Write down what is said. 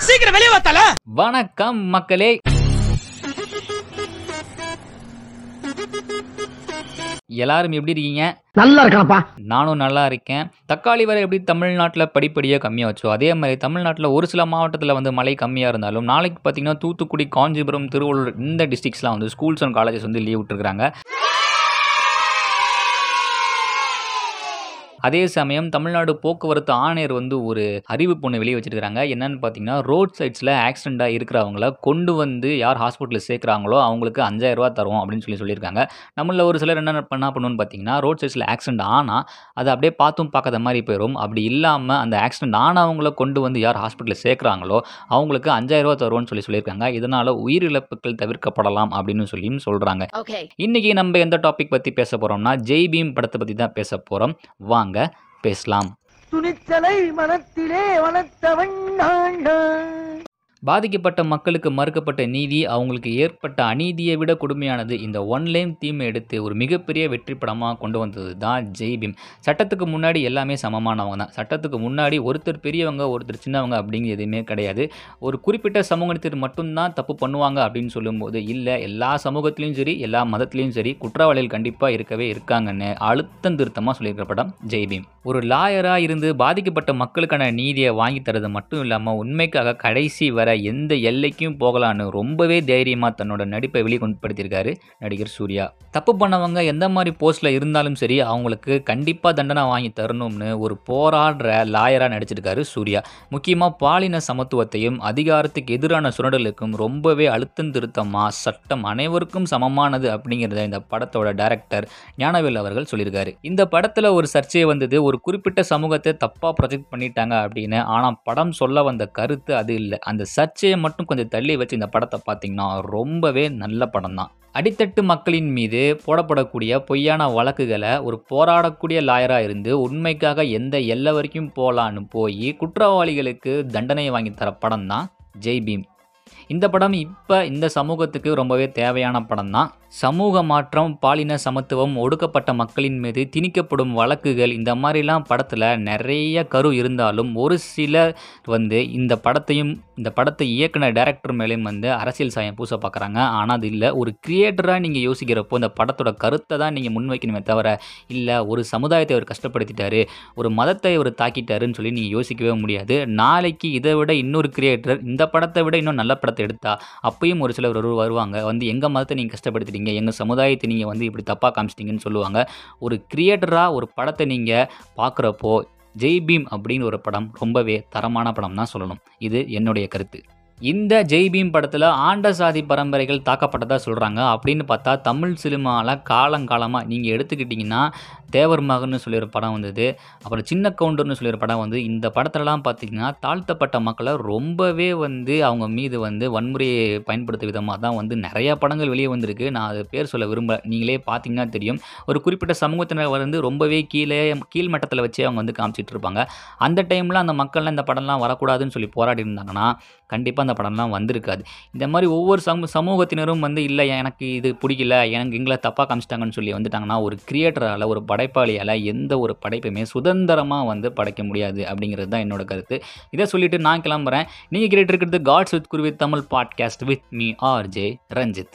சீக்கிரம் வெளியே வாத்தால வணக்கம் மக்களே. எல்லாரும் எப்படி இருக்கீங்க? நல்லா இருக்கானப்பா நானும் நல்லா இருக்கேன். தக்காளி வரை எப்படி தமிழ்நாட்டில் படிப்படியாக கம்மியாக வச்சோ அதே மாதிரி தமிழ்நாட்டில் ஒரு சில மாவட்டத்தில் வந்து மழை கம்மியாக இருந்தாலும் நாளைக்கு பார்த்தீங்கன்னா தூத்துக்குடி காஞ்சிபுரம் திருவள்ளூர் இந்த டிஸ்ட்ரிக்ஸ்லாம் வந்து ஸ்கூல்ஸ் அண்ட் காலேஜஸ் வந்து லீவ் விட்டுருக்காங்க அதே சமயம் தமிழ்நாடு போக்குவரத்து ஆணையர் வந்து ஒரு அறிவிப்பு ஒன்று வெளியே வச்சிருக்காங்க என்னன்னு பார்த்தீங்கன்னா ரோட் சைட்ஸில் ஆக்சிடெண்ட்டாக இருக்கிறவங்கள கொண்டு வந்து யார் ஹாஸ்பிட்டலில் சேர்க்குறாங்களோ அவங்களுக்கு 5000 ரூபா தருவோம் அப்படின்னு சொல்லி சொல்லியிருக்காங்க. நம்மள ஒரு சிலர் என்ன பண்ணா பண்ணுவோன்னு பார்த்தீங்கன்னா ரோட் சைட்ஸில் ஆக்சிடென்ட் ஆனால் அதை அப்படியே பார்த்தும் பார்க்காத மாதிரி போயிடும் அப்படி இல்லாமல் அந்த ஆக்சிடென்ட் ஆனவங்கள கொண்டு வந்து யார் ஹாஸ்பிட்டலில் சேர்க்குறாங்களோ அவங்களுக்கு 5000 ரூபா தருவோம்னு சொல்லி சொல்லியிருக்காங்க. இதனால் உயிரிழப்புகள் தவிர்க்கப்படலாம் அப்படின்னு சொல்லியும் சொல்கிறாங்க Okay. இன்னைக்கு நம்ம எந்த டாபிக் பற்றி பேச போகிறோம்னா ஜெய் பீம் படத்தை பற்றி தான் பேச போகிறோம் வாங்க. பேசலாம். துணிச்சலை மனத்திலே வளர்த்தவன் நான் பாதிக்கப்பட்ட மக்களுக்கு மறுக்கப்பட்ட நீதி அவங்களுக்கு ஏற்பட்ட அநீதியை விட கொடுமையானது இந்த ஒன் லைன் தீமை எடுத்து ஒரு மிகப்பெரிய வெற்றி படமாக கொண்டு வந்தது தான் ஜெய் பீம். சட்டத்துக்கு முன்னாடி எல்லாமே சமமானவங்க தான். சட்டத்துக்கு முன்னாடி ஒருத்தர் பெரியவங்க ஒருத்தர் சின்னவங்க அப்படிங்கிறது எதுவுமே கிடையாது. ஒரு குறிப்பிட்ட சமூகத்திற்கு மட்டும்தான் தப்பு பண்ணுவாங்க அப்படின்னு சொல்லும்போது இல்லை எல்லா சமூகத்திலையும் சரி எல்லா மதத்துலேயும் சரி குற்றவாளிகள் கண்டிப்பாக இருக்கவே இருக்காங்கன்னு அழுத்தம் திருத்தமாக சொல்லியிருக்கிற படம் ஜெய் பீம். ஒரு லாயராக இருந்து பாதிக்கப்பட்ட மக்களுக்கான நீதியை வாங்கி தரது மட்டும் இல்லாமல் உண்மைக்காக கடைசி வர எந்த எல்லைக்கும் போகலான்னு ரொம்பவே தைரியமாக தன்னோட நடிப்பை வெளிக்கொண்டுபடுத்தியிருக்காரு நடிகர் சூர்யா. தப்பு பண்ணவங்க எந்த மாதிரி போஸ்ட்டில் இருந்தாலும் சரி அவங்களுக்கு கண்டிப்பாக தண்டனை வாங்கி தரணும்னு ஒரு போராடுற லாயராக நடிச்சிருக்காரு சூர்யா. முக்கியமாக பாலின சமத்துவத்தையும் அதிகாரத்துக்கு எதிரான சுரண்டலுக்கும் ரொம்பவே அழுத்தம் திருத்தமாக சட்டம் அனைவருக்கும் சமமானது அப்படிங்கிறத இந்த படத்தோட டைரக்டர் ஞானவேல் அவர்கள் சொல்லியிருக்காரு. இந்த படத்தில் ஒரு சர்ச்சை வந்தது ஒரு குறிப்பிட்ட சமூகத்தை தப்பாக ப்ரொஜெக்ட் பண்ணிட்டாங்க அப்படின்னு ஆனால் படம் சொல்ல வந்த கருத்து அது இல்லை. அந்த சர்ச்சையை மட்டும் கொஞ்சம் தள்ளி வச்சு இந்த படத்தை பார்த்தீங்கன்னா ரொம்பவே நல்ல படம் தான் அடித்தட்டு மக்களின் மீது போடப்படக்கூடிய பொய்யான வழக்குகளை ஒரு போராடக்கூடிய லாயராக இருந்து உண்மைக்காக எந்த எல்லை வரைக்கும் போகலான்னு போய் குற்றவாளிகளுக்கு தண்டனை வாங்கி தர படம் தான் ஜெய் பீம். இந்த படம் இப்போ இந்த சமூகத்துக்கு ரொம்பவே தேவையான படம் தான் சமூக மாற்றம் பாலின சமத்துவம் ஒடுக்கப்பட்ட மக்களின் மீது திணிக்கப்படும் வழக்குகள் இந்த மாதிரிலாம் படத்தில் நிறைய கரு இருந்தாலும் ஒரு சிலர் வந்து இந்த படத்தையும் இந்த படத்தை இயக்குன டைரக்டர் மேலேயும் வந்து அரசியல் சாயம் பூச பார்க்குறாங்க ஆனால் அது இல்லை. ஒரு கிரியேட்டராக நீங்கள் யோசிக்கிறப்போ இந்த படத்தோட கருத்தை தான் நீங்கள் முன்வைக்கணுமே தவிர இல்லை ஒரு சமுதாயத்தை அவர் கஷ்டப்படுத்திட்டாரு ஒரு மதத்தை அவர் தாக்கிட்டாருன்னு சொல்லி நீங்கள் யோசிக்கவே முடியாது. நாளைக்கு இதை விட இன்னொரு கிரியேட்டர் இந்த படத்தை விட இன்னும் நல்ல படத்தை எடுத்தா அப்பயும் ஒரு சிலர் வருவாங்க. வந்து எங்கள் மதத்தை நீங்கள் கஷ்டப்படுத்திட்டீங்க எங்கள் சமுதாயத்தை நீங்கள் வந்து இப்படி தப்பாக காமிச்சிட்டிங்கன்னு சொல்லுவாங்க. ஒரு கிரியேட்டராக ஒரு படத்தை நீங்கள் பார்க்குறப்போ ஜெய் பீம் அப்படின்னு ஒரு படம் ரொம்பவே தரமான படம் தான் சொல்லணும். இது என்னுடைய கருத்து. இந்த ஜெய்பீம் படத்தில் ஆண்ட சாதி பரம்பரைகள் தாக்கப்பட்டதாக சொல்கிறாங்க அப்படின்னு பார்த்தா தமிழ் சினிமாவில் காலங்காலமாக நீங்கள் எடுத்துக்கிட்டிங்கன்னா தேவர் மகன் சொல்லி ஒரு படம் வந்தது. அப்புறம் சின்ன கவுண்டர்னு சொல்லி ஒரு படம் வந்து இந்த படத்துலலாம் பார்த்தீங்கன்னா தாழ்த்தப்பட்ட மக்களை ரொம்பவே வந்து அவங்க மீது வந்து வன்முறையை பயன்படுத்த விதமாக தான் வந்து நிறையா படங்கள் வெளியே வந்திருக்கு. நான் அது பேர் சொல்ல விரும்ப நீங்களே பார்த்தீங்கன்னா தெரியும். ஒரு குறிப்பிட்ட சமூகத்தினர் வந்து ரொம்பவே கீழே கீழ் மட்டத்தில் வச்சு அவங்க வந்து காமிச்சிட்டு இருப்பாங்க. அந்த டைமில் அந்த மக்கள்லாம் இந்த படம்லாம் வரக்கூடாதுன்னு சொல்லி போராடி இருந்தாங்கன்னா கண்டிப்பாக அந்த படம்லாம் வந்திருக்காது. இந்த மாதிரி ஒவ்வொரு சமூ சமூகத்தினரும் வந்து இல்லை எனக்கு இது பிடிக்கல எனக்கு எங்களை தப்பாக காமிச்சிட்டாங்கன்னு சொல்லி வந்துட்டாங்கன்னா ஒரு கிரியேட்டரால் ஒரு படைப்பாளியால் எந்த ஒரு படைப்புமே சுதந்திரமாக வந்து படைக்க முடியாது. அப்படிங்கிறது தான் என்னோட கருத்து. இதை சொல்லிவிட்டு நான் கிளம்புறேன். நீங்கள் கேட்டுட்டு இருக்கிறது God's with குருவித் Tamil podcast with me R J Ranjith